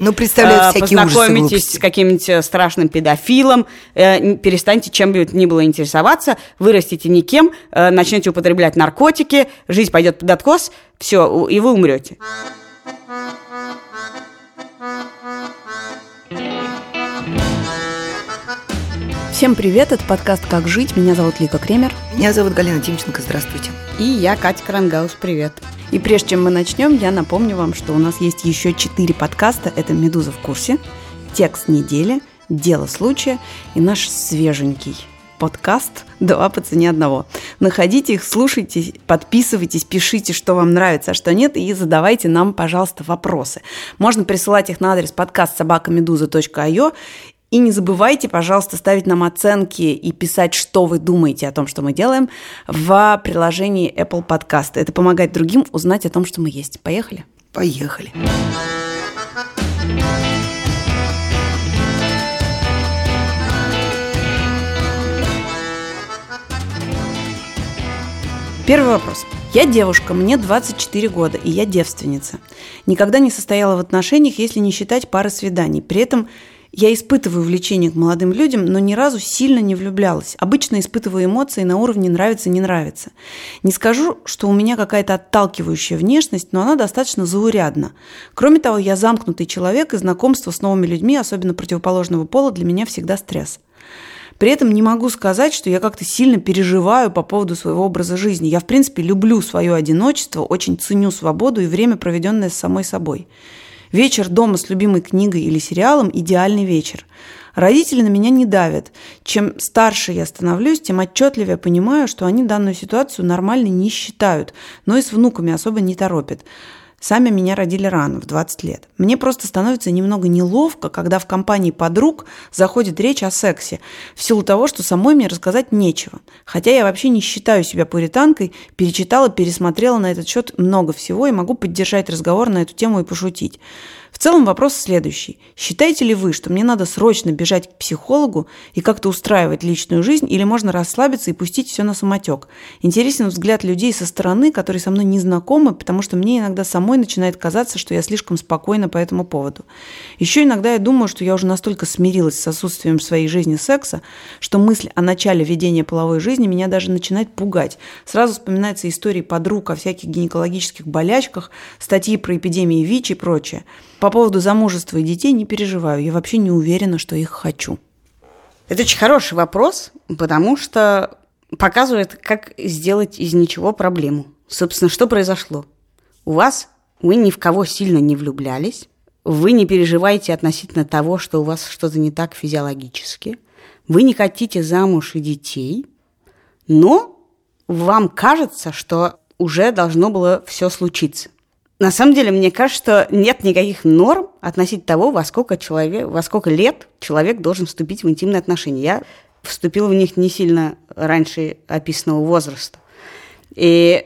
Ну, представляю, э, всякие ужасы, познакомитесь глупости. с каким-нибудь э, страшным педофилом, э, перестаньте чем бы ни было интересоваться, вырастите никем, начнете употреблять наркотики, жизнь пойдет под откос, все, и вы умрете. Всем привет, это подкаст «Как жить». Меня зовут Лика Кремер. Меня зовут Галина Тимченко, здравствуйте. И я, Катя Крангаус, привет. И прежде чем мы начнем, я напомню вам, что у нас есть еще четыре подкаста. Это «Медуза в курсе», «Текст недели», «Дело случая» и наш свеженький подкаст «Два по цене одного». Находите их, слушайте, подписывайтесь, пишите, что вам нравится, а что нет, и задавайте нам, пожалуйста, вопросы. Можно присылать их на адрес подкаст собакамедуза.io и не забывайте, пожалуйста, ставить нам оценки и писать, что вы думаете о том, что мы делаем, в приложении Apple Podcast. Это помогает другим узнать о том, что мы есть. Поехали? Поехали. Первый вопрос. Я девушка, мне 24 года, и я девственница. Никогда не состояла в отношениях, если не считать пары свиданий. При этом я испытываю влечение к молодым людям, но ни разу сильно не влюблялась. Обычно испытываю эмоции на уровне нравится, не нравится. Не скажу, что у меня какая-то отталкивающая внешность, но она достаточно заурядна. Кроме того, я замкнутый человек, и знакомство с новыми людьми, особенно противоположного пола, для меня всегда стресс. При этом не могу сказать, что я как-то сильно переживаю по поводу своего образа жизни. Я, в принципе, люблю свое одиночество, очень ценю свободу и время, проведенное с самой собой. Вечер дома с любимой книгой или сериалом – идеальный вечер. Родители на меня не давят. Чем старше я становлюсь, тем отчетливее понимаю, что они данную ситуацию нормально не считают, но и с внуками особо не торопят. Сами меня родили рано, в 20 лет. Мне просто становится немного неловко, когда в компании подруг заходит речь о сексе, в силу того, что самой мне рассказать нечего. Хотя я вообще не считаю себя пуританкой, перечитала, пересмотрела на этот счет много всего и могу поддержать разговор на эту тему и пошутить. В целом вопрос следующий. Считаете ли вы, что мне надо срочно бежать к психологу и как-то устраивать личную жизнь, или можно расслабиться и пустить все на самотек? Интересен взгляд людей со стороны, которые со мной не знакомы, потому что мне иногда самой начинает казаться, что я слишком спокойна по этому поводу. Еще иногда я думаю, что я уже настолько смирилась с отсутствием в своей жизни секса, что мысль о начале ведения половой жизни меня даже начинает пугать. Сразу вспоминаются истории подруг о всяких гинекологических болячках, статьи про эпидемии ВИЧ и прочее. По поводу замужества и детей не переживаю. Я вообще не уверена, что их хочу. Это очень хороший вопрос, потому что показывает, как сделать из ничего проблему. Собственно, что произошло? У вас, вы ни в кого сильно не влюблялись, вы не переживаете относительно того, что у вас что-то не так физиологически, вы не хотите замуж и детей, но вам кажется, что уже должно было все случиться. На самом деле, мне кажется, что нет никаких норм относительно того, во сколько, человек, во сколько лет человек должен вступить в интимные отношения. Я вступила в них не сильно раньше описанного возраста. И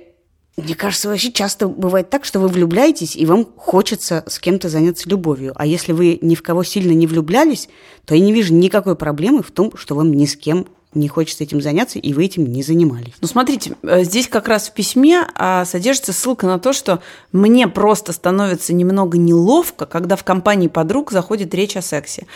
мне кажется, вообще часто бывает так, что вы влюбляетесь, и вам хочется с кем-то заняться любовью. А если вы ни в кого сильно не влюблялись, то я не вижу никакой проблемы в том, что вам ни с кем не хочется этим заняться, и вы этим не занимались. Ну, смотрите, э, здесь как раз в письме а, содержится ссылка на то, что мне просто становится немного неловко, когда в компании подруг заходит речь о сексе.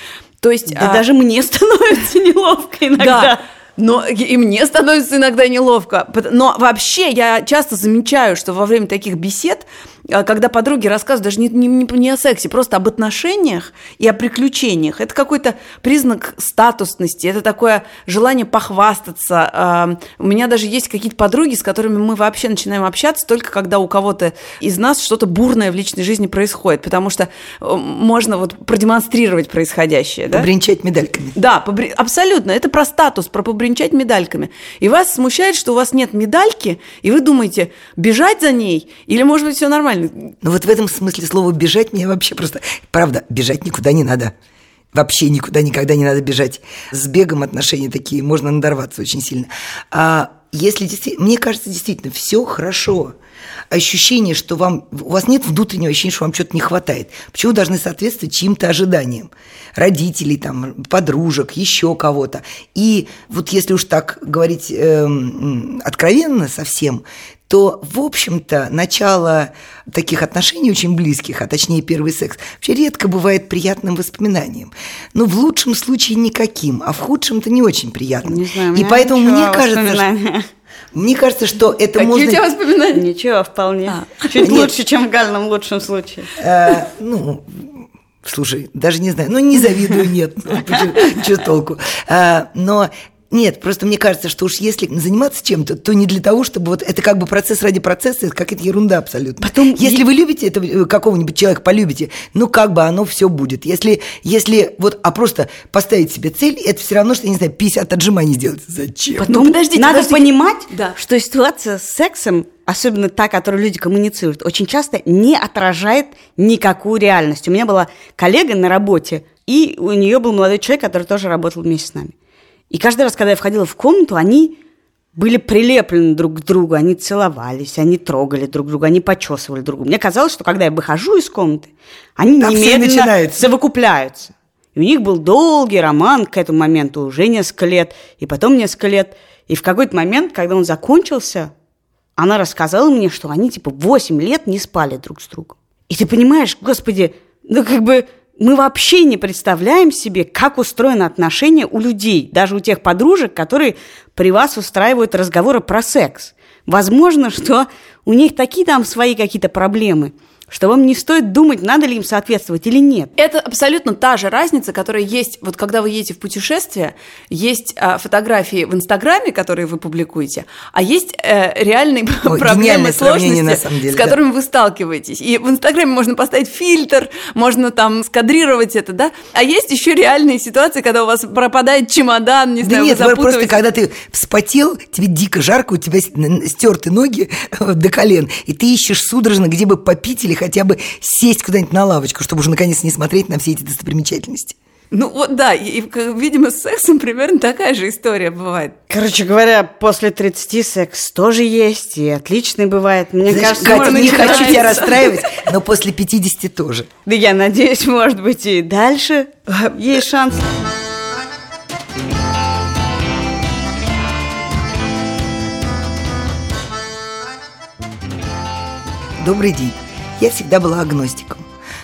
То есть... Да а, даже мне становится неловко иногда. Да. Но и мне становится иногда неловко. Но вообще я часто замечаю, что во время таких бесед, когда подруги рассказывают даже не, не, не- о сексе, просто об отношениях и о приключениях, это какой-то признак статусности, это такое желание похвастаться. А, У меня даже есть какие-то подруги, с которыми мы вообще начинаем общаться только когда у кого-то из нас что-то бурное в личной жизни происходит, потому что э, можно вот продемонстрировать происходящее. Да? Побренчать медальками. Да, побри- абсолютно. Это про статус, про побренчать медальками. И вас смущает, что у вас нет медальки, и вы думаете, бежать за ней, или, может быть, все нормально. Ну вот в этом смысле слова «бежать» мне вообще просто... Правда, бежать никуда не надо. Вообще никуда никогда не надо бежать. С бегом отношения такие, можно надорваться очень сильно. А если действительно... Мне кажется, действительно, все хорошо. Ощущение, что вам... У вас нет внутреннего ощущения, что вам что-то не хватает. Почему вы должны соответствовать чьим-то ожиданиям? Родителей, там, подружек, еще кого-то. И вот если уж так говорить эм, откровенно совсем, что, в общем-то, начало таких отношений очень близких, а точнее первый секс, вообще редко бывает приятным воспоминанием. Ну, в лучшем случае никаким, а в худшем-то не очень приятным. Не знаю, И поэтому мне кажется, что, мне кажется, что это Какие можно... у тебя воспоминания? Ничего, вполне. А. Чуть Нет. лучше, чем в Гальном лучшем случае. Э, ну, слушай, даже не знаю, ну не завидую, нет, ну, почему- чё толку. Э, но нет, просто мне кажется, что уж если заниматься чем-то, то не для того, чтобы вот это как бы процесс ради процесса, это какая-то ерунда абсолютно. Потом если вы любите это, э, какого-нибудь человека, полюбите, ну как бы оно все будет. Если, если вот, а просто поставить себе цель, это все равно, что, я не знаю, 50 отжиманий сделать. Зачем? Потом Ну, подождите, надо подождите. понимать, Да. что ситуация с сексом, особенно та, которую люди коммуницируют, очень часто не отражает никакую реальность. У меня была коллега на работе, и у нее был молодой человек, который тоже работал вместе с нами. И каждый раз, когда я входила в комнату, они были прилеплены друг к другу, они целовались, они трогали друг друга, они почесывали друг друга. Мне казалось, что когда я выхожу из комнаты, они Там немедленно совокупляются. И у них был долгий роман к этому моменту, уже несколько лет, и потом несколько лет. И в какой-то момент, когда он закончился, она рассказала мне, что они типа 8 лет не спали друг с другом. И ты понимаешь, господи, ну как бы мы вообще не представляем себе, как устроено отношение у людей, даже у тех подружек, которые при вас устраивают разговоры про секс. Возможно, что у них такие там свои какие-то проблемы, что вам не стоит думать, надо ли им соответствовать или нет. Это абсолютно та же разница, которая есть, вот когда вы едете в путешествие, есть а, фотографии в Инстаграме, которые вы публикуете, а есть э, реальные Ой, проблемы, сложности, на самом деле, с да. которыми вы сталкиваетесь. И в Инстаграме можно поставить фильтр, можно там скадрировать это, да? А есть еще реальные ситуации, когда у вас пропадает чемодан, не Да знаю, нет, вы просто когда ты вспотел, тебе дико жарко, у тебя стерты ноги до колен, и ты ищешь судорожно, где бы попить или хотя бы сесть куда-нибудь на лавочку, чтобы уже наконец не смотреть на все эти достопримечательности. Ну вот да, и, видимо, с сексом примерно такая же история бывает. Короче говоря, после 30 секс тоже есть, и отличный бывает. Мне Знаешь, кажется, Катя, не не хочу тебя нравится. расстраивать, но после 50 тоже. да я надеюсь, может быть, и дальше есть шанс. Добрый день. Я всегда была агностиком.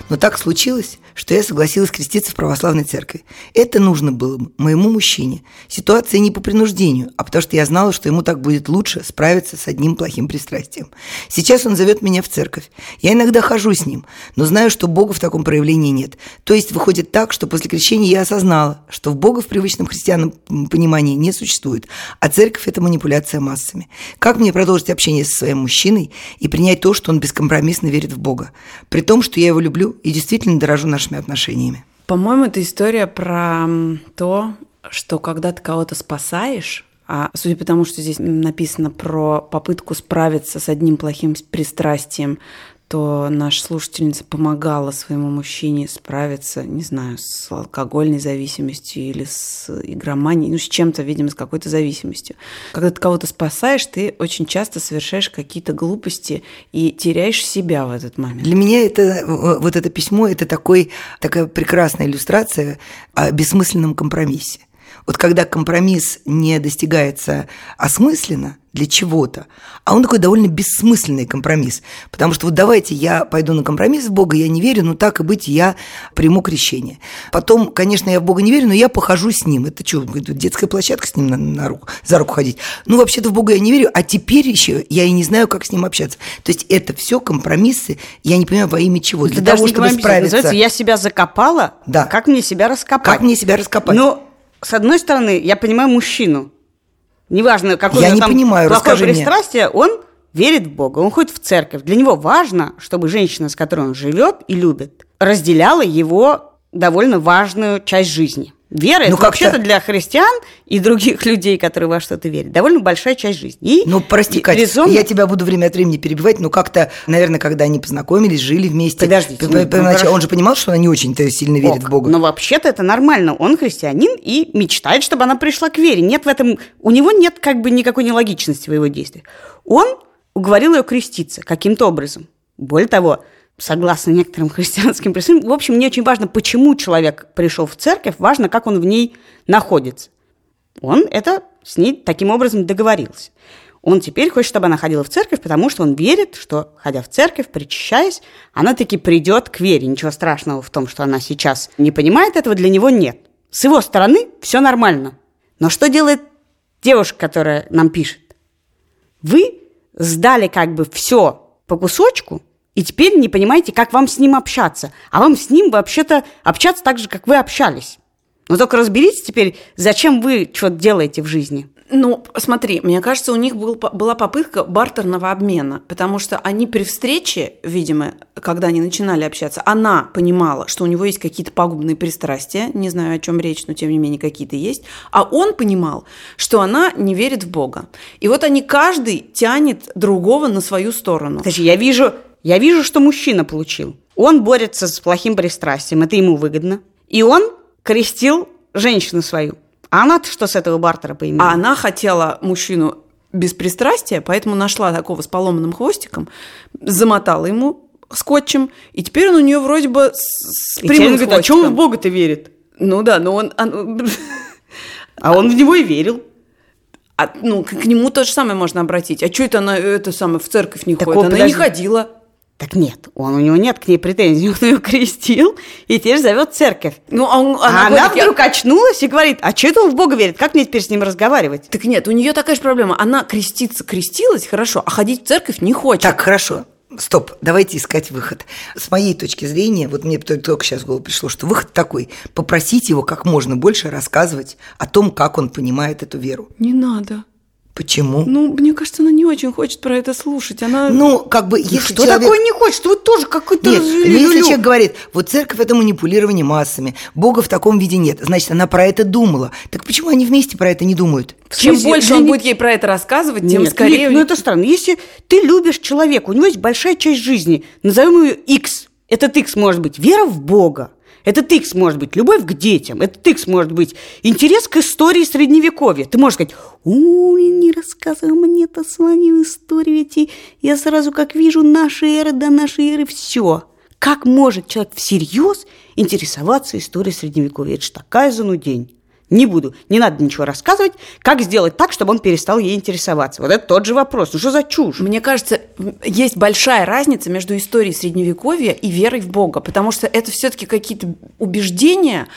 Но так случилось, что я согласилась креститься в православной церкви. Это нужно было моему мужчине. Ситуация не по принуждению, а потому что я знала, что ему так будет лучше справиться с одним плохим пристрастием. Сейчас он зовет меня в церковь. Я иногда хожу с ним, но знаю, что Бога в таком проявлении нет. То есть выходит так, что после крещения я осознала, что в Бога в привычном христианном понимании не существует, а церковь – это манипуляция массами. Как мне продолжить общение со своим мужчиной и принять то, что он бескомпромиссно верит в Бога? При том, что я его люблю и действительно дорожу нашими отношениями. По-моему, это история про то, что когда ты кого-то спасаешь, а судя по тому, что здесь написано про попытку справиться с одним плохим пристрастием, то наша слушательница помогала своему мужчине справиться, не знаю, с алкогольной зависимостью или с игроманией, ну, с чем-то, видимо, с какой-то зависимостью. Когда ты кого-то спасаешь, ты очень часто совершаешь какие-то глупости и теряешь себя в этот момент. Для меня это, э, вот это письмо, это такой, такая прекрасная иллюстрация о бессмысленном компромиссе. Вот когда компромисс не достигается осмысленно для чего-то, а он такой довольно бессмысленный компромисс. Потому что вот давайте я пойду на компромисс в Бога, я не верю, но так и быть, я приму крещение. Потом, конечно, я в Бога не верю, но я похожу с ним. Это что, детская площадка с ним на, на руку, за руку ходить? Ну, вообще-то в Бога я не верю, а теперь еще я и не знаю, как с ним общаться. То есть это все компромиссы, я не понимаю, во имя чего. Для Это даже того, чтобы справиться. я себя закопала, Да. как мне себя раскопать? Как мне себя раскопать? Ну, с одной стороны, я понимаю мужчину. Неважно, какое Я не там понимаю, плохое расскажи мне. пристрастие, он верит в Бога, он ходит в церковь. Для него важно, чтобы женщина, с которой он живет и любит, разделяла его довольно важную часть жизни. Вера Ну, это вообще-то для христиан и других людей, которые во что-то верят, довольно большая часть жизни. И Ну, прости, Катя, резонно- я тебя буду время от времени перебивать, но как-то, наверное, когда они познакомились, жили вместе. Подождите, ну, ну, значит, хорошо. он же понимал, что она не очень-то сильно верит Ок, в Бога. Но вообще-то это нормально. Он христианин и мечтает, чтобы она пришла к вере. Нет в этом... У него нет как бы никакой нелогичности в его действиях. Он уговорил ее креститься каким-то образом. Более того, согласно некоторым христианским представлениям, в общем, не очень важно, почему человек пришел в церковь, важно, как он в ней находится. Он это с ней таким образом договорился. Он теперь хочет, чтобы она ходила в церковь, потому что он верит, что, ходя в церковь, причащаясь, она таки придет к вере. Ничего страшного в том, что она сейчас не понимает этого, для него нет. С его стороны все нормально. Но что делает девушка, которая нам пишет? Вы сдали как бы все по кусочку, и теперь не понимаете, как вам с ним общаться. А вам с ним вообще-то общаться так же, как вы общались. Но только разберитесь теперь, зачем вы что-то делаете в жизни. Ну, смотри, мне кажется, у них был, была попытка бартерного обмена, потому что они при встрече, видимо, когда они начинали общаться, она понимала, что у него есть какие-то пагубные пристрастия, не знаю, о чем речь, но тем не менее какие-то есть, а он понимал, что она не верит в Бога. И вот они каждый тянет другого на свою сторону. Значит, я вижу, я вижу, что мужчина получил. Он борется с плохим пристрастием, это ему выгодно. И он крестил женщину свою. А она-то что с этого бартера поимела? А она хотела мужчину без пристрастия, поэтому нашла такого с поломанным хвостиком, замотала ему скотчем, и теперь он у нее вроде бы с, с прямым говорит, а что он в Бога-то верит? Ну да, но он... он... А он в него и верил. А, ну, к, к нему то же самое можно обратить. А что это она это самое, в церковь не так ходит? Она подожди. не ходила. Так нет, он, у него нет к ней претензий, он ее крестил и теперь зовет церковь. Ну, а он, она, а она вдруг я... очнулась и говорит, а что это он в Бога верит, как мне теперь с ним разговаривать? Так нет, у нее такая же проблема, она креститься крестилась, хорошо, а ходить в церковь не хочет. Так, хорошо, Стоп, давайте искать выход. С моей точки зрения, вот мне только сейчас в голову пришло, что выход такой – попросить его как можно больше рассказывать о том, как он понимает эту веру. Не надо. Почему? Ну, мне кажется, она не очень хочет про это слушать. Она... Ну, как бы, если Что человек... такое не хочет? Вы тоже какой-то... Нет, если человек говорит, вот церковь – это манипулирование массами, Бога в таком виде нет, значит, она про это думала. Так почему они вместе про это не думают? Чем Чем больше он будет ей про это рассказывать, тем нет, скорее... Нет, ну, это странно. Если ты любишь человека, у него есть большая часть жизни, назовем ее X. Этот X может быть вера в Бога, этот икс может быть любовь к детям, этот икс может быть интерес к истории Средневековья. Ты можешь сказать, ой, не рассказывай мне это свою историю, эти, я сразу как вижу наши эры до нашей эры, все. Как может человек всерьез интересоваться историей Средневековья? Это же такая занудень. Не буду, не надо ничего рассказывать. Как сделать так, чтобы он перестал ей интересоваться? Вот это тот же вопрос. Ну что за чушь? Мне кажется, есть большая разница между историей Средневековья и верой в Бога, потому что это все-таки какие-то убеждения,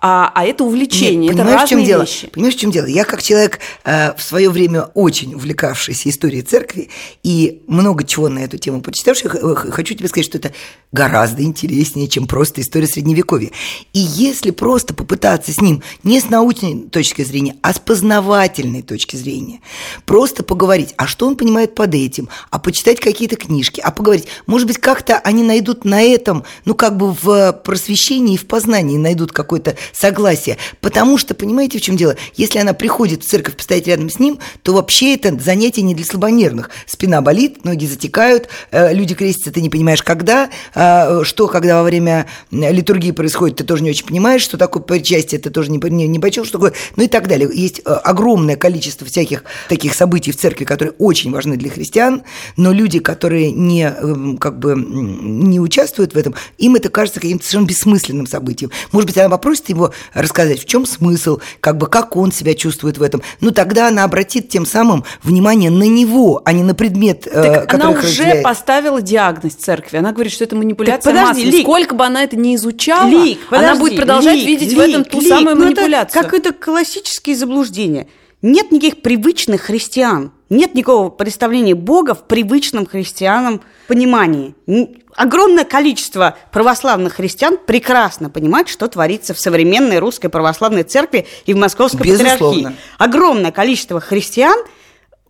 а, а это увлечение, Нет, это разные в чем дело? вещи. Понимаешь, в чем дело? Я как человек э, в свое время очень увлекавшийся историей церкви и много чего на эту тему почитавший, хочу тебе сказать, что это гораздо интереснее, чем просто история Средневековья. И если просто попытаться с ним не с научной точки зрения, а с познавательной точки зрения, просто поговорить, а что он понимает под этим, а почитать какие-то книжки, а поговорить, может быть, как-то они найдут на этом, ну, как бы в просвещении и в познании найдут какой-то согласия. Потому что, понимаете, в чем дело? Если она приходит в церковь постоять рядом с ним, то вообще это занятие не для слабонервных. Спина болит, ноги затекают, э, люди крестятся, ты не понимаешь, когда, э, что, когда во время литургии происходит, ты тоже не очень понимаешь, что такое причастие, ты тоже не, не, не почел, что такое, ну и так далее. Есть э, огромное количество всяких таких событий в церкви, которые очень важны для христиан, но люди, которые не, эм, как бы, не участвуют в этом, им это кажется каким-то совершенно бессмысленным событием. Может быть, она попросит его рассказать, в чем смысл, как бы как он себя чувствует в этом, ну тогда она обратит тем самым внимание на него, а не на предмет, э, так который она уже разделяет. поставила диагноз церкви. Она говорит, что это манипуляция так, подожди, массами. Лик. Сколько бы она это ни изучала, Лик, подожди, она будет продолжать Лик, видеть Лик, в этом ту Лик, самую ну манипуляцию. Это какое-то классические заблуждения. Нет никаких привычных христиан. Нет никакого представления Бога в привычном христианам понимании. Огромное количество православных христиан прекрасно понимают, что творится в современной русской православной церкви и в московской Безусловно. патриархии. Огромное количество христиан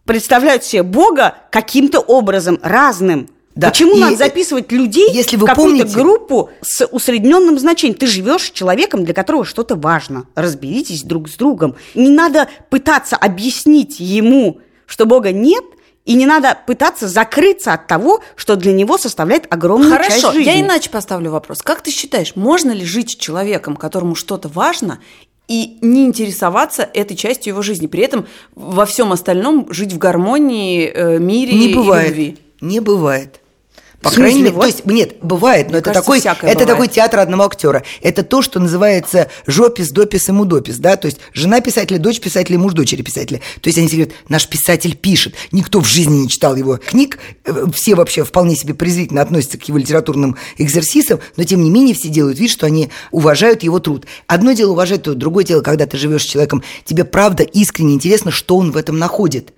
представляют себе Бога каким-то образом разным. Да. Почему и надо записывать людей если вы в какую-то помните... группу с усредненным значением? Ты живешь с человеком, для которого что-то важно. Разберитесь друг с другом. Не надо пытаться объяснить ему, что Бога нет, и не надо пытаться закрыться от того, что для него составляет огромную Хорошо, часть жизни. я иначе поставлю вопрос. Как ты считаешь, можно ли жить с человеком, которому что-то важно, и не интересоваться этой частью его жизни, при этом во всем остальном жить в гармонии, э, мире не бывает, и любви? Не бывает. По смысле, крайней мере, вот? то есть, нет, бывает, но это, кажется, такой, это бывает. такой театр одного актера. Это то, что называется жопис, допис и мудопис, да, то есть жена писателя, дочь писателя, муж дочери писателя. То есть они все говорят, наш писатель пишет. Никто в жизни не читал его книг, Э, все вообще вполне себе презрительно относятся к его литературным экзерсисам, но тем не менее все делают вид, что они уважают его труд. Одно дело уважать труд, другое дело, когда ты живешь с человеком, тебе правда искренне интересно, что он в этом находит.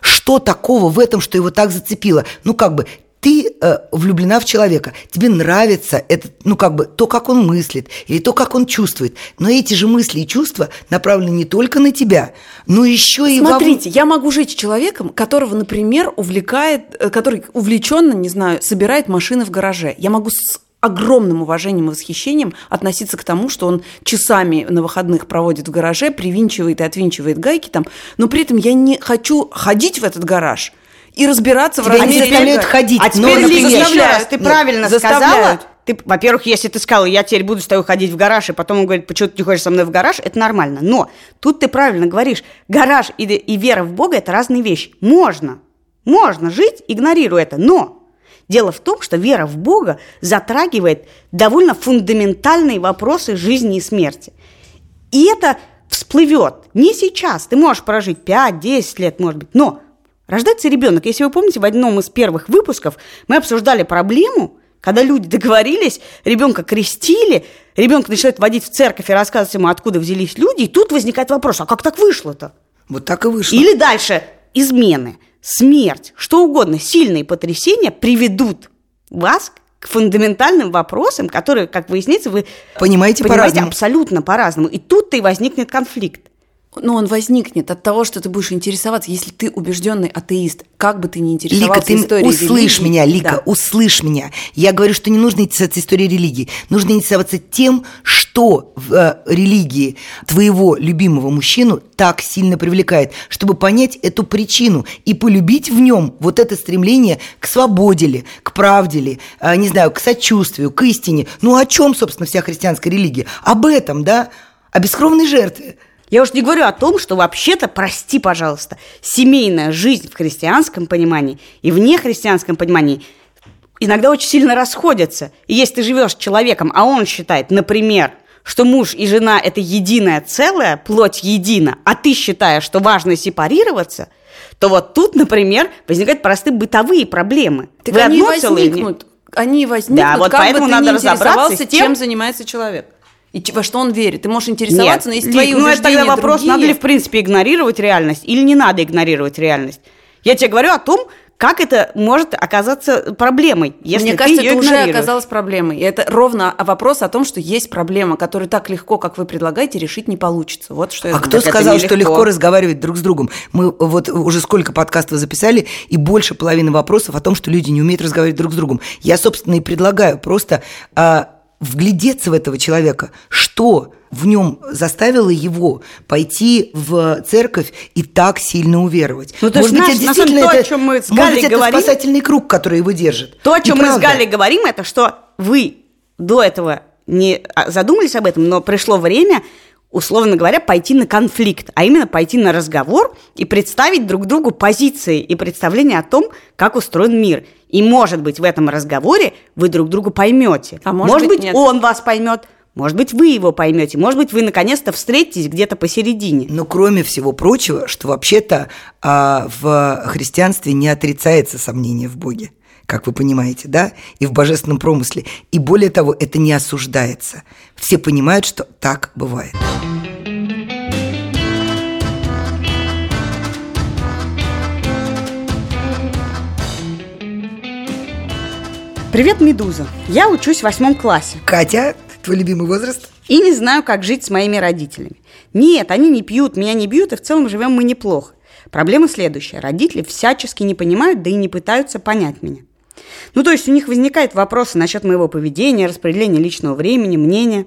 Что такого в этом, что его так зацепило? Ну, как бы, ты э, влюблена в человека, тебе нравится это, ну, как бы, то, как он мыслит, или то, как он чувствует. Но эти же мысли и чувства направлены не только на тебя, но еще и во- Смотрите, я могу жить с человеком, которого, например, увлекает, э, который увлеченно, не знаю, собирает машины в гараже. Я могу с огромным уважением и восхищением относиться к тому, что он часами на выходных проводит в гараже, привинчивает и отвинчивает гайки там, но при этом я не хочу ходить в этот гараж и разбираться в Тебя не размере заставляют гаек. ходить, А но, теперь, Лиза, например, заставляют. ты Нет, правильно заставляют. сказала. Ты, во-первых, если ты сказала, я теперь буду с тобой ходить в гараж, и потом он говорит, почему ты не ходишь со мной в гараж, это нормально. Но тут ты правильно говоришь, гараж и, и вера в Бога – это разные вещи. Можно, можно жить, игнорируя это, но дело в том, что вера в Бога затрагивает довольно фундаментальные вопросы жизни и смерти. И это всплывет не сейчас. Ты можешь прожить 5-10 лет, может быть, но рождается ребенок. Если вы помните, в одном из первых выпусков мы обсуждали проблему, когда люди договорились, ребенка крестили, ребенка начинают водить в церковь и рассказывать ему, откуда взялись люди, и тут возникает вопрос, а как так вышло-то? Вот так и вышло. Или дальше измены, смерть, что угодно, сильные потрясения приведут вас к фундаментальным вопросам, которые, как выяснится, вы Понимаете понимаете по-разному. абсолютно по-разному. И тут-то и возникнет конфликт. Но он возникнет от того, что ты будешь интересоваться, если ты убежденный атеист, как бы ты ни интересовался Лика, ты историей услышь религии. меня, Лика, Да. услышь меня. Я говорю, что не нужно интересоваться историей религии. Нужно интересоваться тем, что в э, религии твоего любимого мужчину так сильно привлекает, чтобы понять эту причину и полюбить в нем вот это стремление к свободе ли, к правде ли, э, не знаю, к сочувствию, к истине. Ну о чем, собственно, вся христианская религия? Об этом, да? О бескровной жертве. Я уж не говорю о том, что вообще-то, прости, пожалуйста, семейная жизнь в христианском понимании и в нехристианском понимании иногда очень сильно расходятся. И если ты живешь с человеком, а он считает, например, что муж и жена – это единое целое, плоть едина, а ты считаешь, что важно сепарироваться, то вот тут, например, возникают простые бытовые проблемы. Так Вы они одно целое возникнут. Они возникнут, Да, вот как поэтому бы ты надо разобраться интересовался, с тем- чем занимается человек. И во что он верит. Ты можешь интересоваться, но Нет, если Лик, твои ну это тогда вопрос, другие- надо ли в принципе игнорировать реальность или не надо игнорировать реальность. Я тебе говорю о том, как это может оказаться проблемой, если Мне ты кажется, ее это уже оказалось проблемой. И это ровно вопрос о том, что есть проблема, которую так легко, как вы предлагаете, решить не получится. Вот что я А кто сказал, что легко разговаривать друг с другом? Мы вот уже сколько подкастов записали, и больше половины вопросов о том, что люди не умеют разговаривать друг с другом. Я, собственно, и предлагаю просто а, вглядеться в этого человека. Что в нем заставило его пойти в церковь и так сильно уверовать? Ну, то есть, быть, знаешь, это действительно то, о это- чем мы с может Галей быть, это говорим- спасательный круг, который его держит. То, о чем мы с Неправда. Галей говорим, это что вы до этого не а, задумались об этом, но пришло время, условно говоря, пойти на конфликт, а именно пойти на разговор и представить друг другу позиции и представления о том, как устроен мир. И, может быть, в этом разговоре вы друг другу поймете. А может быть, нет. он вас поймет, может быть, вы его поймете, может быть, вы наконец-то встретитесь где-то посередине. Но кроме всего прочего, что вообще-то а, в христианстве не отрицается сомнение в Боге, как вы понимаете, да, и в божественном промысле. И более того, это не осуждается. Все понимают, что так бывает. Привет, Медуза. Я учусь в восьмом классе. Катя, твой любимый возраст? И не знаю, как жить с моими родителями. Нет, они не пьют, меня не бьют, и в целом живем мы неплохо. Проблема следующая. Родители всячески не понимают, да и не пытаются понять меня. Ну, то есть у них возникают вопросы насчет моего поведения, распределения личного времени, мнения.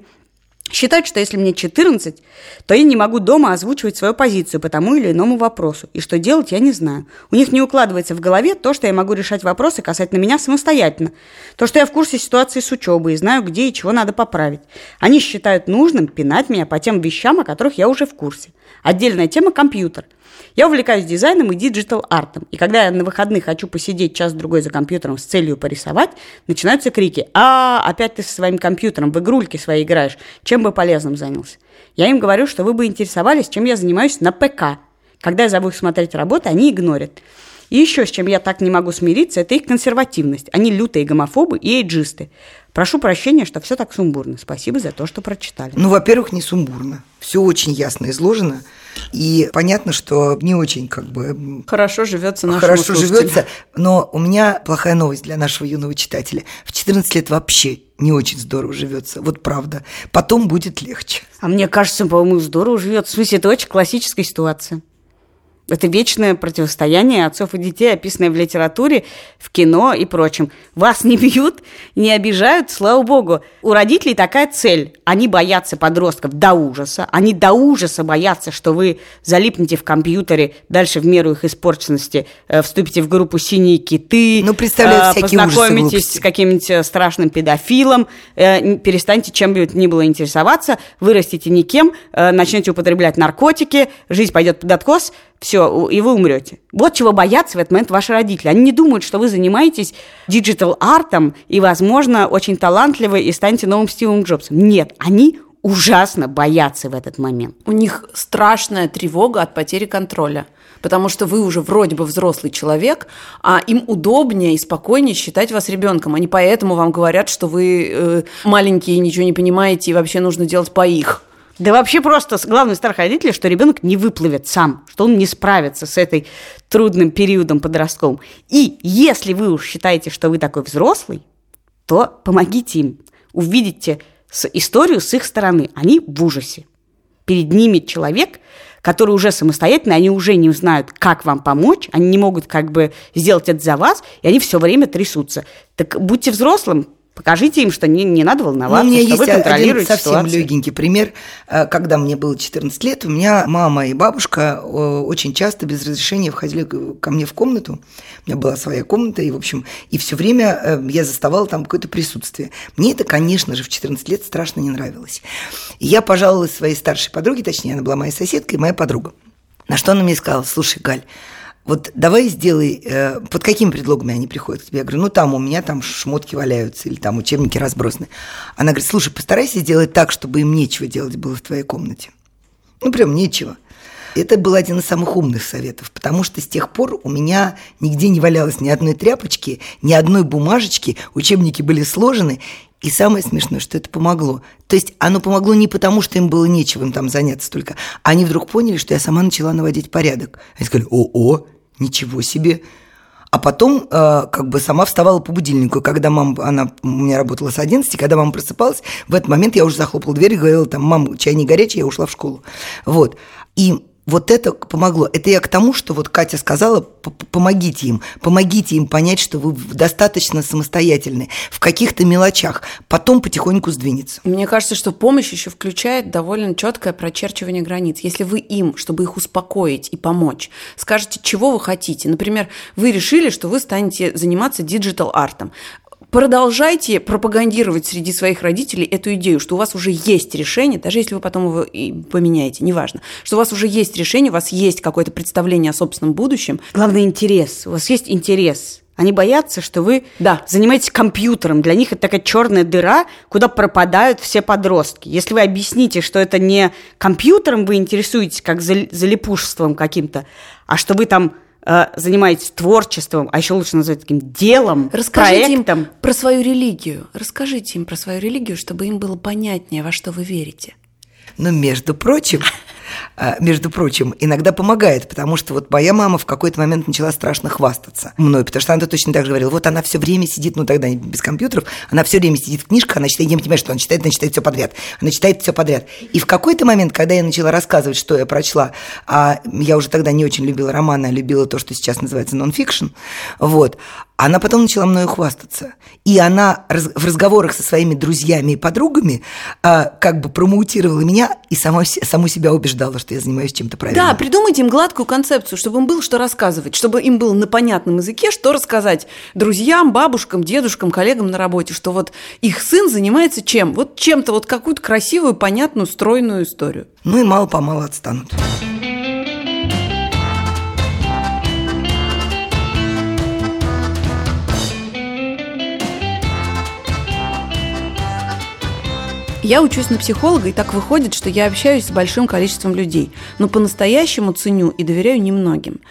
Считают, что если мне 14, то я не могу дома озвучивать свою позицию по тому или иному вопросу. И что делать, я не знаю. У них не укладывается в голове то, что я могу решать вопросы касательно меня самостоятельно. То, что я в курсе ситуации с учебой и знаю, где и чего надо поправить. Они считают нужным пинать меня по тем вещам, о которых я уже в курсе. Отдельная тема – компьютер – Я увлекаюсь дизайном и digital art ом. И когда я на выходных хочу посидеть час-другой за компьютером с целью порисовать, начинаются крики. А, опять ты со своим компьютером в игрульки свои играешь. Чем бы полезным занялся? Я им говорю, что вы бы интересовались, чем я занимаюсь на ПК. Когда я зову их смотреть работы, они игнорят. И еще с чем я так не могу смириться, это их консервативность. Они лютые гомофобы и эйджисты. Прошу прощения, что все так сумбурно. Спасибо за то, что прочитали. Ну, во-первых, не сумбурно. Все очень ясно изложено. И понятно, что не очень как бы... Хорошо живется нашему Хорошо слушателю. живется, но у меня плохая новость для нашего юного читателя. В 14 лет вообще не очень здорово живется. Вот правда. Потом будет легче. А мне кажется, по-моему, здорово живет. В смысле, это очень классическая ситуация. Это вечное противостояние отцов и детей, описанное в литературе, в кино и прочем. Вас не бьют, не обижают, слава богу. У родителей такая цель. Они боятся подростков до ужаса. Они до ужаса боятся, что вы залипнете в компьютере, дальше в меру их испорченности э, вступите в группу «Синие киты», Ну, представляют э, познакомитесь с каким-нибудь э, страшным педофилом, э, н- перестаньте чем бы ни было интересоваться, вырастите никем, начнете употреблять наркотики, жизнь пойдет под откос, все, и вы умрете. Вот чего боятся в этот момент ваши родители. Они не думают, что вы занимаетесь digital art ом и, возможно, очень талантливы и станете новым Стивом Джобсом. Нет, они ужасно боятся в этот момент. У них страшная тревога от потери контроля. Потому что вы уже вроде бы взрослый человек, а им удобнее и спокойнее считать вас ребенком. Они поэтому вам говорят, что вы э, маленькие, ничего не понимаете, и вообще нужно делать по их. Да вообще просто главный страх родителей, что ребенок не выплывет сам, что он не справится с этой трудным периодом подростковым. И если вы уж считаете, что вы такой взрослый, то помогите им. Увидите с- историю с их стороны. Они в ужасе. Перед ними человек, который уже самостоятельный, они уже не знают, как вам помочь, они не могут как бы сделать это за вас, и они все время трясутся. Так будьте взрослым, покажите им, что не, не надо Ну, волноваться, у меня что есть вы один контролируете совсем ситуацию. легенький пример. Э, Когда мне было 14 лет, у меня мама и бабушка э, очень часто без разрешения входили ко мне в комнату. У меня была своя комната, и, в общем, и все время э, я заставала там какое-то присутствие. Мне это, конечно же, в 14 лет страшно не нравилось. И я пожаловалась своей старшей подруге, точнее, она была моей соседкой, моя подруга. На что она мне сказала, слушай, Галь, вот давай сделай, э, под какими предлогами они приходят к тебе? Я говорю, ну там у меня там шмотки валяются или там учебники разбросаны. Она говорит, слушай, постарайся сделать так, чтобы им нечего делать было в твоей комнате. Ну прям нечего. Это был один из самых умных советов, потому что с тех пор у меня нигде не валялось ни одной тряпочки, ни одной бумажечки, учебники были сложены, и самое смешное, что это помогло. То есть оно помогло не потому, что им было нечего им там заняться только, они вдруг поняли, что я сама начала наводить порядок. Они сказали, о-о, ничего себе. А потом э, как бы сама вставала по будильнику. Когда мама, она у меня работала с 11, когда мама просыпалась, в этот момент я уже захлопала дверь и говорила, там, мам, чай не горячий, я ушла в школу. Вот. И вот это помогло. Это я к тому, что вот Катя сказала, помогите им, помогите им понять, что вы достаточно самостоятельны в каких-то мелочах. Потом потихоньку сдвинется. Мне кажется, что помощь еще включает довольно четкое прочерчивание границ. Если вы им, чтобы их успокоить и помочь, скажете, чего вы хотите. Например, вы решили, что вы станете заниматься digital art ом. Продолжайте пропагандировать среди своих родителей эту идею, что у вас уже есть решение, даже если вы потом его и поменяете, неважно, что у вас уже есть решение, у вас есть какое-то представление о собственном будущем. Главное интерес. У вас есть интерес. Они боятся, что вы Да. занимаетесь компьютером. Для них это такая черная дыра, куда пропадают все подростки. Если вы объясните, что это не компьютером вы интересуетесь, как зал- залипушеством каким-то, а что вы там занимаетесь творчеством, а еще лучше назвать таким делом, Расскажите проектом. им про свою религию. Расскажите им про свою религию, чтобы им было понятнее, во что вы верите. Но, между прочим, между прочим, иногда помогает, потому что вот моя мама в какой-то момент начала страшно хвастаться мной, потому что она точно так же говорила, вот она все время сидит, ну тогда без компьютеров, она все время сидит в книжках, она читает, я не понимаю, что она читает, она читает все подряд, она читает все подряд. И в какой-то момент, когда я начала рассказывать, что я прочла, а я уже тогда не очень любила романы, а любила то, что сейчас называется нон-фикшн, вот, она потом начала мною хвастаться. И она в разговорах со своими друзьями и подругами а, как бы промоутировала меня и сама, саму себя убеждала, что я занимаюсь чем-то правильным. Да, придумайте им гладкую концепцию, чтобы им было что рассказывать, чтобы им было на понятном языке, что рассказать друзьям, бабушкам, дедушкам, коллегам на работе, что вот их сын занимается чем? Вот чем-то, вот какую-то красивую, понятную, стройную историю. Ну и мало-помалу отстанут. Я учусь на психолога, и так выходит, что я общаюсь с большим количеством людей, но по-настоящему ценю и доверяю немногим.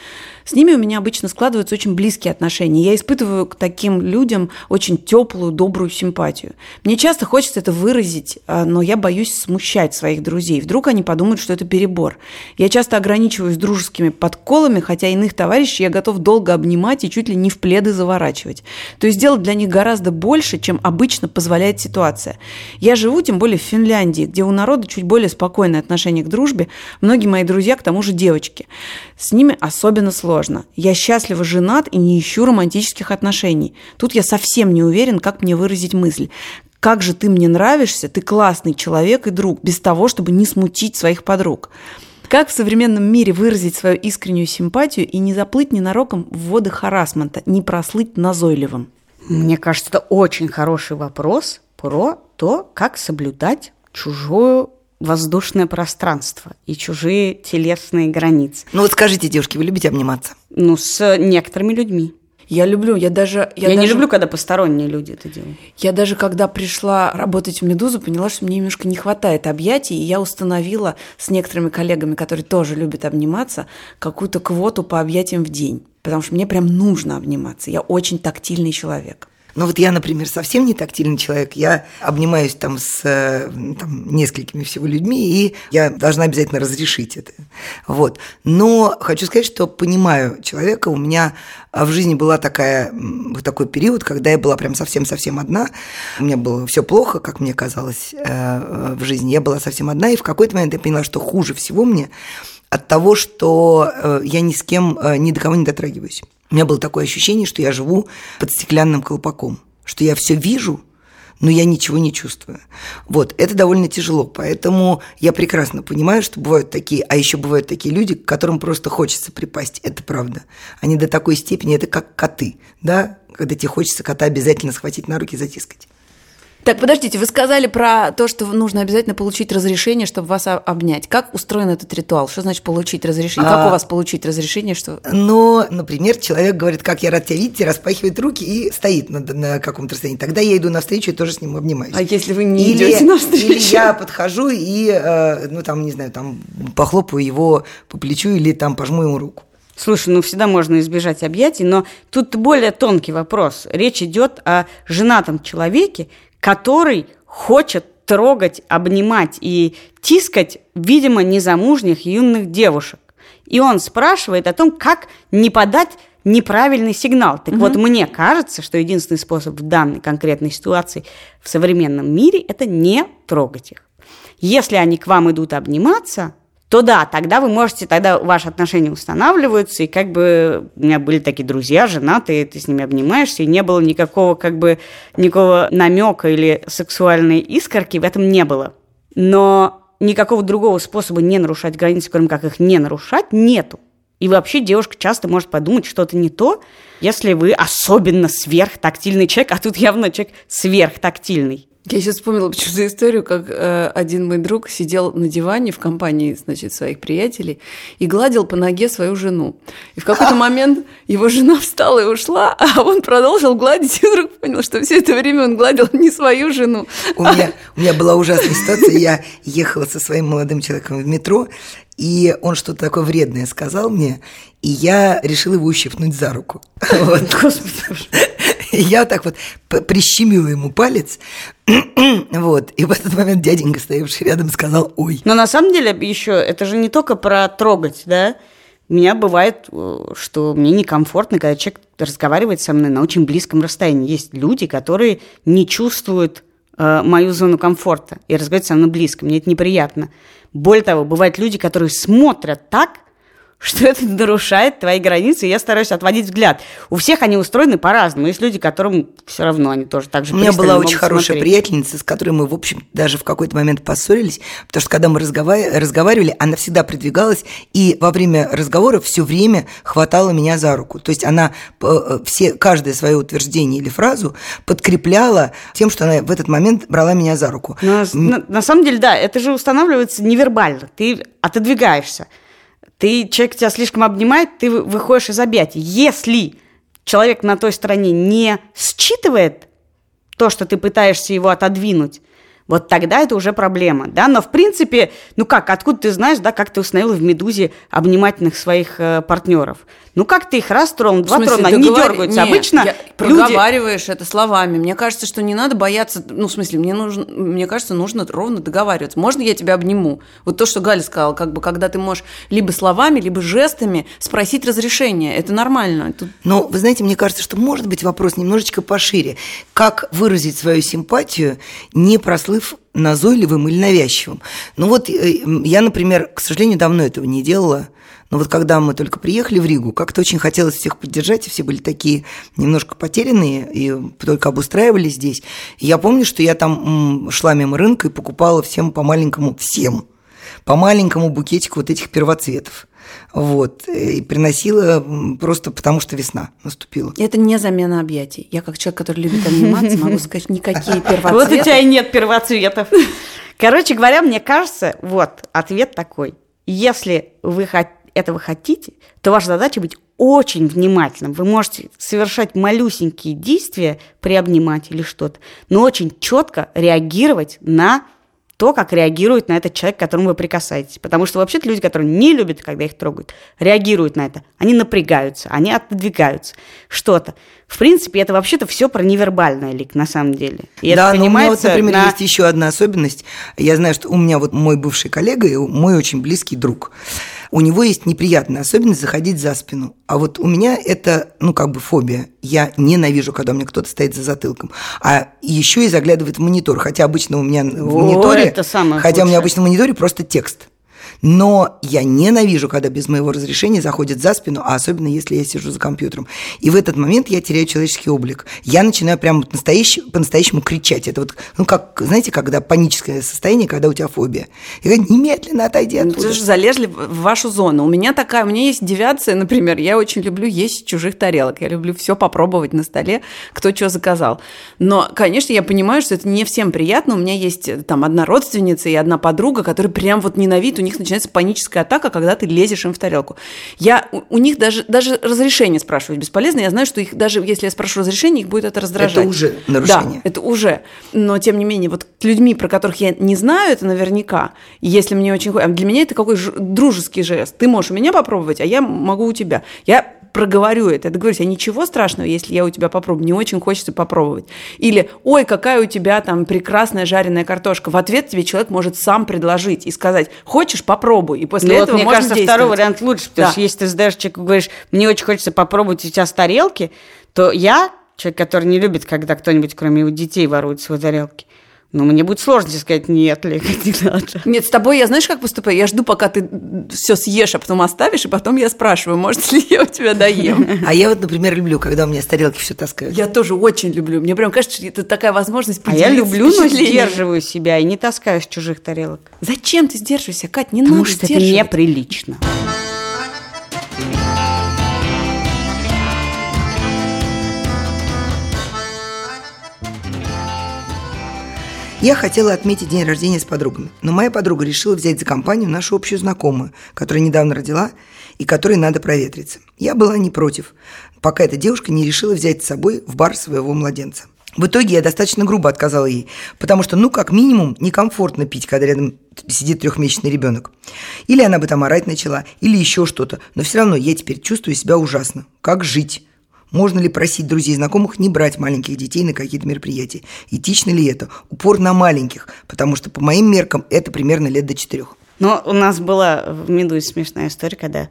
С ними у меня обычно складываются очень близкие отношения. Я испытываю к таким людям очень теплую, добрую симпатию. Мне часто хочется это выразить, а, но я боюсь смущать своих друзей. Вдруг они подумают, что это перебор. Я часто ограничиваюсь дружескими подколами, хотя иных товарищей я готов долго обнимать и чуть ли не в пледы заворачивать. То есть сделать для них гораздо больше, чем обычно позволяет ситуация. Я живу, тем более в Финляндии, где у народа чуть более спокойное отношение к дружбе. Многие мои друзья, к тому же, девочки. С ними особенно сложно сложно. Я счастливо женат и не ищу романтических отношений. Тут я совсем не уверен, как мне выразить мысль. Как же ты мне нравишься, ты классный человек и друг, без того, чтобы не смутить своих подруг. Как в современном мире выразить свою искреннюю симпатию и не заплыть ненароком в воды харасмента, не прослыть назойливым? Мне кажется, это очень хороший вопрос про то, как соблюдать чужую воздушное пространство и чужие телесные границы. Ну вот скажите, девушки, вы любите обниматься? Ну, с некоторыми людьми. Я люблю, я даже... Я, я даже, не люблю, когда посторонние люди это делают. Я даже, когда пришла работать в «Медузу», поняла, что мне немножко не хватает объятий, и я установила с некоторыми коллегами, которые тоже любят обниматься, какую-то квоту по объятиям в день. Потому что мне прям нужно обниматься. Я очень тактильный человек. Ну вот я, например, совсем не тактильный человек. Я обнимаюсь там с э, там, несколькими всего людьми, и я должна обязательно разрешить это. Вот. Но хочу сказать, что понимаю человека. У меня в жизни была такая, такой период, когда я была прям совсем-совсем одна. У меня было все плохо, как мне казалось, э, в жизни. Я была совсем одна, и в какой-то момент я поняла, что хуже всего мне от того, что э, я ни с кем, ни до кого не дотрагиваюсь. У меня было такое ощущение, что я живу под стеклянным колпаком, что я все вижу, но я ничего не чувствую. Вот, это довольно тяжело, поэтому я прекрасно понимаю, что бывают такие, а еще бывают такие люди, к которым просто хочется припасть, это правда. Они до такой степени, это как коты, да, когда тебе хочется кота обязательно схватить на руки и затискать. Так, подождите, вы сказали про то, что нужно обязательно получить разрешение, чтобы вас обнять. Как устроен этот ритуал? Что значит получить разрешение? Как а, у вас получить разрешение? Что... Ну, например, человек говорит, как я рад тебя видеть, распахивает руки и стоит на, на каком-то расстоянии. Тогда я иду навстречу и тоже с ним обнимаюсь. А если вы не или, идете навстречу? Или я подхожу и, э, ну, там, не знаю, там, похлопаю его по плечу или там пожму ему руку. Слушай, ну всегда можно избежать объятий, но тут более тонкий вопрос. Речь идет о женатом человеке, который хочет трогать, обнимать и тискать, видимо, незамужних юных девушек. И он спрашивает о том, как не подать неправильный сигнал. Так угу. вот, мне кажется, что единственный способ в данной конкретной ситуации в современном мире – это не трогать их. Если они к вам идут обниматься, то да, тогда вы можете, тогда ваши отношения устанавливаются, и как бы у меня были такие друзья, женатые, ты с ними обнимаешься, и не было никакого как бы никакого намека или сексуальной искорки, в этом не было. Но никакого другого способа не нарушать границы, кроме как их не нарушать, нету. И вообще девушка часто может подумать что-то не то, если вы особенно сверхтактильный человек, а тут явно человек сверхтактильный. Я сейчас вспомнила почему-то историю, как э, один мой друг сидел на диване в компании, значит, своих приятелей и гладил по ноге свою жену. И в какой-то момент его жена встала и ушла, а он продолжил гладить и вдруг понял, что все это время он гладил не свою жену. У меня, у меня была ужасная ситуация. Я ехала со своим молодым человеком в метро, и он что-то такое вредное сказал мне, и я решила его ущипнуть за руку. Вот. Господи. Я так вот прищемила ему палец, вот, и в этот момент дяденька, стоявший рядом, сказал «Ой». Но на самом деле еще это же не только про трогать, да? У меня бывает, э, что мне некомфортно, когда человек разговаривает со мной на очень близком расстоянии. Есть люди, которые не чувствуют э, мою зону комфорта и разговаривают со мной близко. Мне это неприятно. Более того, бывают люди, которые смотрят так, что это нарушает твои границы, и я стараюсь отводить взгляд. У всех они устроены по-разному. Есть люди, которым все равно они тоже так же У меня была очень хорошая смотреть. приятельница, с которой мы, в общем, даже в какой-то момент поссорились, потому что когда мы разговаривали, разговаривали, она всегда придвигалась, и во время разговора все время хватала меня за руку. То есть она э, все, каждое свое утверждение или фразу подкрепляла тем, что она в этот момент брала меня за руку. Но, на, на самом деле, да, это же устанавливается невербально. Ты отодвигаешься ты, человек тебя слишком обнимает, ты выходишь из объятий. Если человек на той стороне не считывает то, что ты пытаешься его отодвинуть, вот тогда это уже проблема, да, но в принципе, ну как, откуда ты знаешь, да, как ты установила в «Медузе» обнимательных своих э, партнеров? Ну как ты их раз тронул, два тронул, они не дергаются. Нет, Обычно я, люди... проговариваешь это словами. Мне кажется, что не надо бояться, ну в смысле, мне нужно, мне кажется, нужно ровно договариваться. Можно я тебя обниму? Вот то, что Галя сказала, как бы, когда ты можешь либо словами, либо жестами спросить разрешение, это нормально. Тут... Но вы знаете, мне кажется, что может быть вопрос немножечко пошире. Как выразить свою симпатию, не прослыв назойливым или навязчивым? Ну вот э, я, например, к сожалению, давно этого не делала. Но вот когда мы только приехали в Ригу, как-то очень хотелось всех поддержать, и все были такие немножко потерянные и только обустраивались здесь. И я помню, что я там шла мимо рынка и покупала всем по маленькому, всем, по маленькому букетику вот этих первоцветов. Вот. И приносила просто потому, что весна наступила. Это не замена объятий. Я как человек, который любит обниматься, могу сказать, никакие первоцветы. Вот у тебя и нет первоцветов. Короче говоря, мне кажется, вот, ответ такой. Если вы хотите этого хотите, то ваша задача быть очень внимательным. Вы можете совершать малюсенькие действия, приобнимать или что-то, но очень четко реагировать на то, как реагирует на этот человек, к которому вы прикасаетесь. Потому что вообще-то люди, которые не любят, когда их трогают, реагируют на это. Они напрягаются, они отодвигаются, что-то. В принципе, это вообще-то все про невербальное лик на самом деле. И да, но у меня вот, например, на... есть еще одна особенность. Я знаю, что у меня вот мой бывший коллега и мой очень близкий друг у него есть неприятная особенность заходить за спину. А вот у меня это, ну, как бы фобия. Я ненавижу, когда у меня кто-то стоит за затылком. А еще и заглядывает в монитор. Хотя обычно у меня в мониторе... это самое хотя худшее. у меня обычно в мониторе просто текст. Но я ненавижу, когда без моего разрешения заходят за спину, а особенно если я сижу за компьютером. И в этот момент я теряю человеческий облик. Я начинаю прям настоящ... по-настоящему кричать. Это вот, ну, как, знаете, когда паническое состояние, когда у тебя фобия. Я говорю, немедленно отойди оттуда. Ну, же залезли в вашу зону. У меня такая, у меня есть девиация, например, я очень люблю есть чужих тарелок. Я люблю все попробовать на столе, кто что заказал. Но, конечно, я понимаю, что это не всем приятно. У меня есть э, там одна родственница и одна подруга, которые прям вот ненавидят, у них начинается начинается паническая атака, когда ты лезешь им в тарелку. Я, у, у них даже, даже разрешение спрашивать бесполезно. Я знаю, что их даже если я спрошу разрешение, их будет это раздражать. Это уже нарушение. Да, это уже. Но, тем не менее, вот людьми, про которых я не знаю, это наверняка. Если мне очень... Для меня это какой дружеский жест. Ты можешь у меня попробовать, а я могу у тебя. Я проговорю это. Договорюсь, а ничего страшного, если я у тебя попробую. Не очень хочется попробовать. Или, ой, какая у тебя там прекрасная жареная картошка. В ответ тебе человек может сам предложить и сказать, хочешь, попробуй. И после ну, этого вот, мне кажется, второй вариант лучше, потому да. что если ты задаешь человеку, говоришь, мне очень хочется попробовать у тебя с тарелки, то я, человек, который не любит, когда кто-нибудь, кроме его детей, ворует свои тарелки, ну, мне будет сложно сказать, нет, Лика, не надо. Нет, с тобой я знаешь, как поступаю? Я жду, пока ты все съешь, а потом оставишь, и потом я спрашиваю, может ли я у тебя доем. А я вот, например, люблю, когда у меня с тарелки все таскают. Я тоже очень люблю. Мне прям кажется, что это такая возможность А я люблю, но сдерживаю себя и не таскаю с чужих тарелок. Зачем ты сдерживаешься, Кать? Не Потому надо что это неприлично. Я хотела отметить день рождения с подругами, но моя подруга решила взять за компанию нашу общую знакомую, которая недавно родила и которой надо проветриться. Я была не против, пока эта девушка не решила взять с собой в бар своего младенца. В итоге я достаточно грубо отказала ей, потому что, ну, как минимум, некомфортно пить, когда рядом сидит трехмесячный ребенок. Или она бы там орать начала, или еще что-то, но все равно я теперь чувствую себя ужасно. Как жить? Можно ли просить друзей и знакомых не брать маленьких детей на какие-то мероприятия? Этично ли это? Упор на маленьких, потому что по моим меркам это примерно лет до четырех. Но у нас была в Медузе смешная история, когда,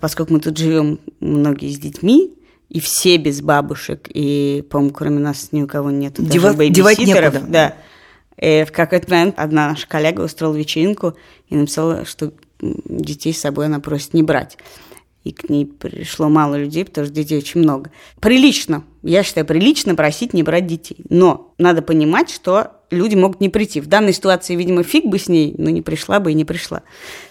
поскольку мы тут живем многие с детьми, и все без бабушек, и, по-моему, кроме нас ни у кого нет Дева- даже некуда. Да. И в какой-то момент одна наша коллега устроила вечеринку и написала, что детей с собой она просит не брать и к ней пришло мало людей, потому что детей очень много. Прилично, я считаю, прилично просить не брать детей. Но надо понимать, что люди могут не прийти. В данной ситуации, видимо, фиг бы с ней, но не пришла бы и не пришла.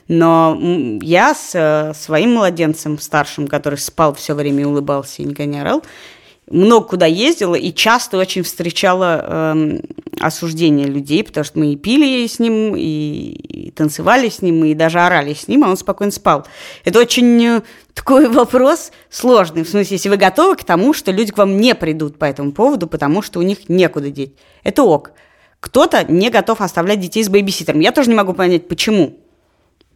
Но я с э, своим младенцем старшим, который спал все время и улыбался и никогда не орал, много куда ездила и часто очень встречала э, осуждение людей, потому что мы и пили с ним, и, и танцевали с ним, и даже орали с ним, а он спокойно спал. Это очень э, такой вопрос сложный. В смысле, если вы готовы к тому, что люди к вам не придут по этому поводу, потому что у них некуда деть. Это ок. кто-то не готов оставлять детей с бэйбиситером. Я тоже не могу понять, почему.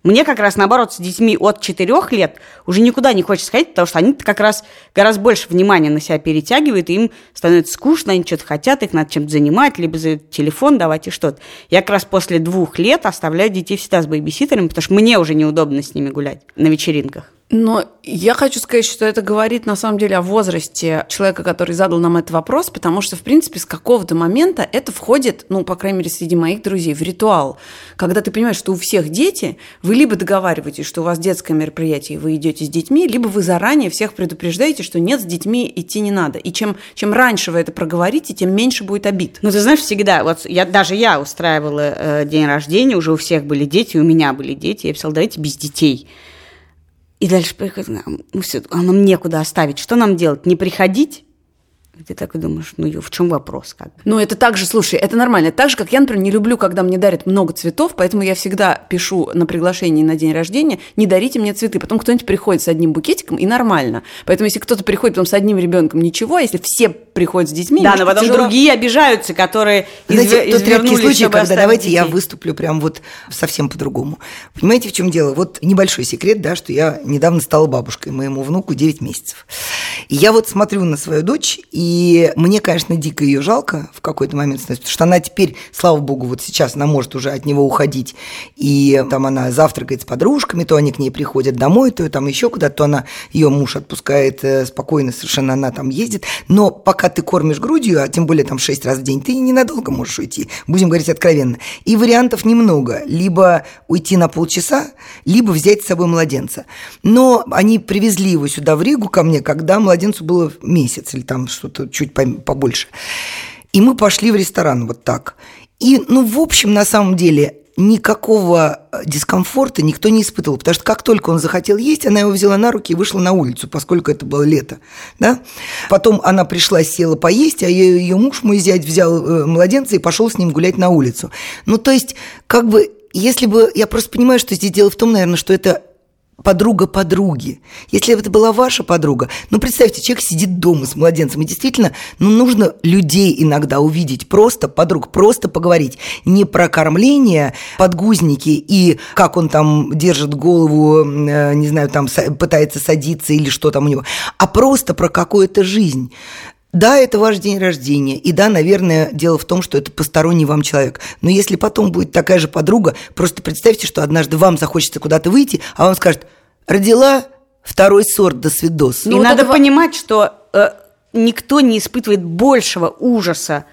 Мне как раз наоборот с детьми от 4 лет уже никуда не хочется ходить, потому что они как раз гораздо больше внимания на себя перетягивают, и им становится скучно, они что-то хотят, их надо чем-то занимать, либо за телефон давать и что-то. Я как раз после двух лет оставляю детей всегда с бэйбиситерами, потому что мне уже неудобно с ними гулять на вечеринках. Но я хочу сказать, что это говорит на самом деле о возрасте человека, который задал нам этот вопрос, потому что, в принципе, с какого-то момента это входит, ну, по крайней мере, среди моих друзей, в ритуал. Когда ты понимаешь, что у всех дети, вы либо договариваетесь, что у вас детское мероприятие, и вы идете с детьми, либо вы заранее всех предупреждаете, что нет, с детьми идти не надо. И чем, чем раньше вы это проговорите, тем меньше будет обид. Ну, ты знаешь, всегда, вот я, даже я устраивала э, день рождения, уже у всех были дети, у меня были дети, я писала, давайте без детей. И дальше приходит, ну, все, а нам некуда оставить. Что нам делать? Не приходить? Ты так и думаешь, ну в чем вопрос? Как? Ну, это так же, слушай, это нормально. Так же, как я, например, не люблю, когда мне дарят много цветов, поэтому я всегда пишу на приглашении на день рождения, не дарите мне цветы. Потом кто-нибудь приходит с одним букетиком, и нормально. Поэтому если кто-то приходит потом с одним ребенком, ничего, а если все приходят с детьми, да, но потом тяжело. другие обижаются, которые Знаете, изв... тот редкий случай, когда давайте детей. я выступлю прям вот совсем по-другому. Понимаете, в чем дело? Вот небольшой секрет, да, что я недавно стала бабушкой, моему внуку 9 месяцев. И я вот смотрю на свою дочь, и мне, конечно, дико ее жалко в какой-то момент, потому что она теперь, слава богу, вот сейчас она может уже от него уходить, и там она завтракает с подружками, то они к ней приходят домой, то там еще куда-то, то она, ее муж отпускает э, спокойно, совершенно она там ездит, но пока ты кормишь грудью, а тем более там 6 раз в день, ты ненадолго можешь уйти, будем говорить откровенно. И вариантов немного, либо уйти на полчаса, либо взять с собой младенца. Но они привезли его сюда в Ригу ко мне, когда младенцу было месяц или там что-то чуть побольше. И мы пошли в ресторан вот так. И, ну, в общем, на самом деле, никакого э, дискомфорта никто не испытывал, потому что как только он захотел есть, она его взяла на руки и вышла на улицу, поскольку это было лето. Да? Потом она пришла, села поесть, а ее, ее муж, мой зять, взял э, младенца и пошел с ним гулять на улицу. Ну, то есть, как бы, если бы, я просто понимаю, что здесь дело в том, наверное, что это подруга подруги. Если это была ваша подруга, ну, представьте, человек сидит дома с младенцем, и действительно, ну, нужно людей иногда увидеть, просто подруг, просто поговорить. Не про кормление, подгузники и как он там держит голову, э, не знаю, там пытается садиться или что там у него, а просто про какую-то жизнь. Да, это ваш день рождения, и да, наверное, дело в том, что это посторонний вам человек. Но если потом будет такая же подруга, просто представьте, что однажды вам захочется куда-то выйти, а он скажет, родила второй сорт, до свидос. Ну, и надо этого... понимать, что э, никто не испытывает большего ужаса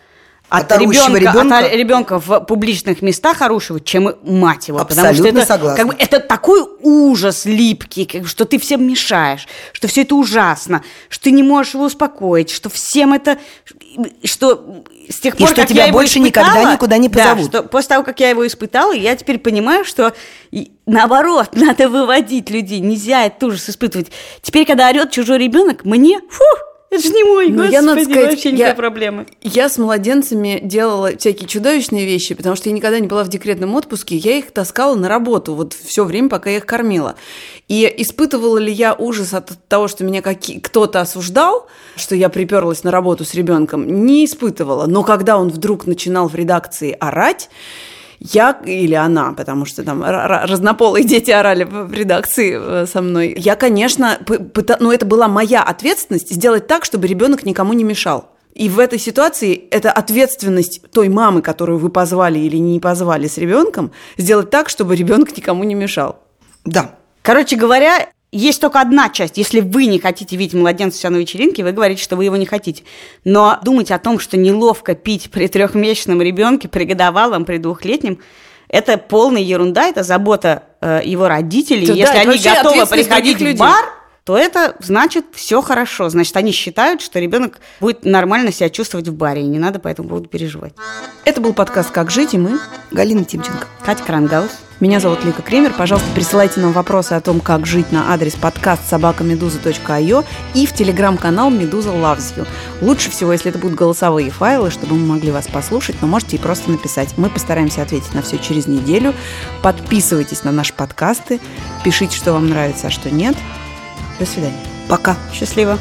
от, от ребенка, ребенка? от ребенка в публичных местах орущего, чем мать его. Абсолютно потому что это, согласна. Как бы, это такой ужас липкий, как, что ты всем мешаешь, что все это ужасно, что ты не можешь его успокоить, что всем это... Что с тех пор, и что как тебя я больше его испытала, никогда никуда не позовут. Да, что после того, как я его испытала, я теперь понимаю, что наоборот, надо выводить людей, нельзя этот ужас испытывать. Теперь, когда орет чужой ребенок, мне, фу, это же не мой, ну, господи, я, надо сказать, вообще я, проблемы. Я с младенцами делала всякие чудовищные вещи, потому что я никогда не была в декретном отпуске, я их таскала на работу вот все время, пока я их кормила. И испытывала ли я ужас от того, что меня кто-то осуждал, что я приперлась на работу с ребенком, не испытывала. Но когда он вдруг начинал в редакции орать, я или она, потому что там разнополые дети орали в редакции э, со мной. Я, конечно, пыта... но ну, это была моя ответственность сделать так, чтобы ребенок никому не мешал. И в этой ситуации это ответственность той мамы, которую вы позвали или не позвали с ребенком, сделать так, чтобы ребенок никому не мешал. Да. Короче говоря, есть только одна часть. Если вы не хотите видеть младенца себя на вечеринке, вы говорите, что вы его не хотите. Но думать о том, что неловко пить при трехмесячном ребенке, при годовалом, при двухлетнем, это полная ерунда, это забота э, его родителей. Да, Если они готовы приходить в бар, то это значит все хорошо. Значит, они считают, что ребенок будет нормально себя чувствовать в баре, и не надо по этому поводу переживать. Это был подкаст «Как жить» и мы, Галина Тимченко, Катя Крангаус. Меня зовут Лика Кремер. Пожалуйста, присылайте нам вопросы о том, как жить на адрес подкаст собакамедуза.io и в телеграм-канал Медуза Loves You. Лучше всего, если это будут голосовые файлы, чтобы мы могли вас послушать, но можете и просто написать. Мы постараемся ответить на все через неделю. Подписывайтесь на наши подкасты, пишите, что вам нравится, а что нет. До свидания. Пока. Счастливо.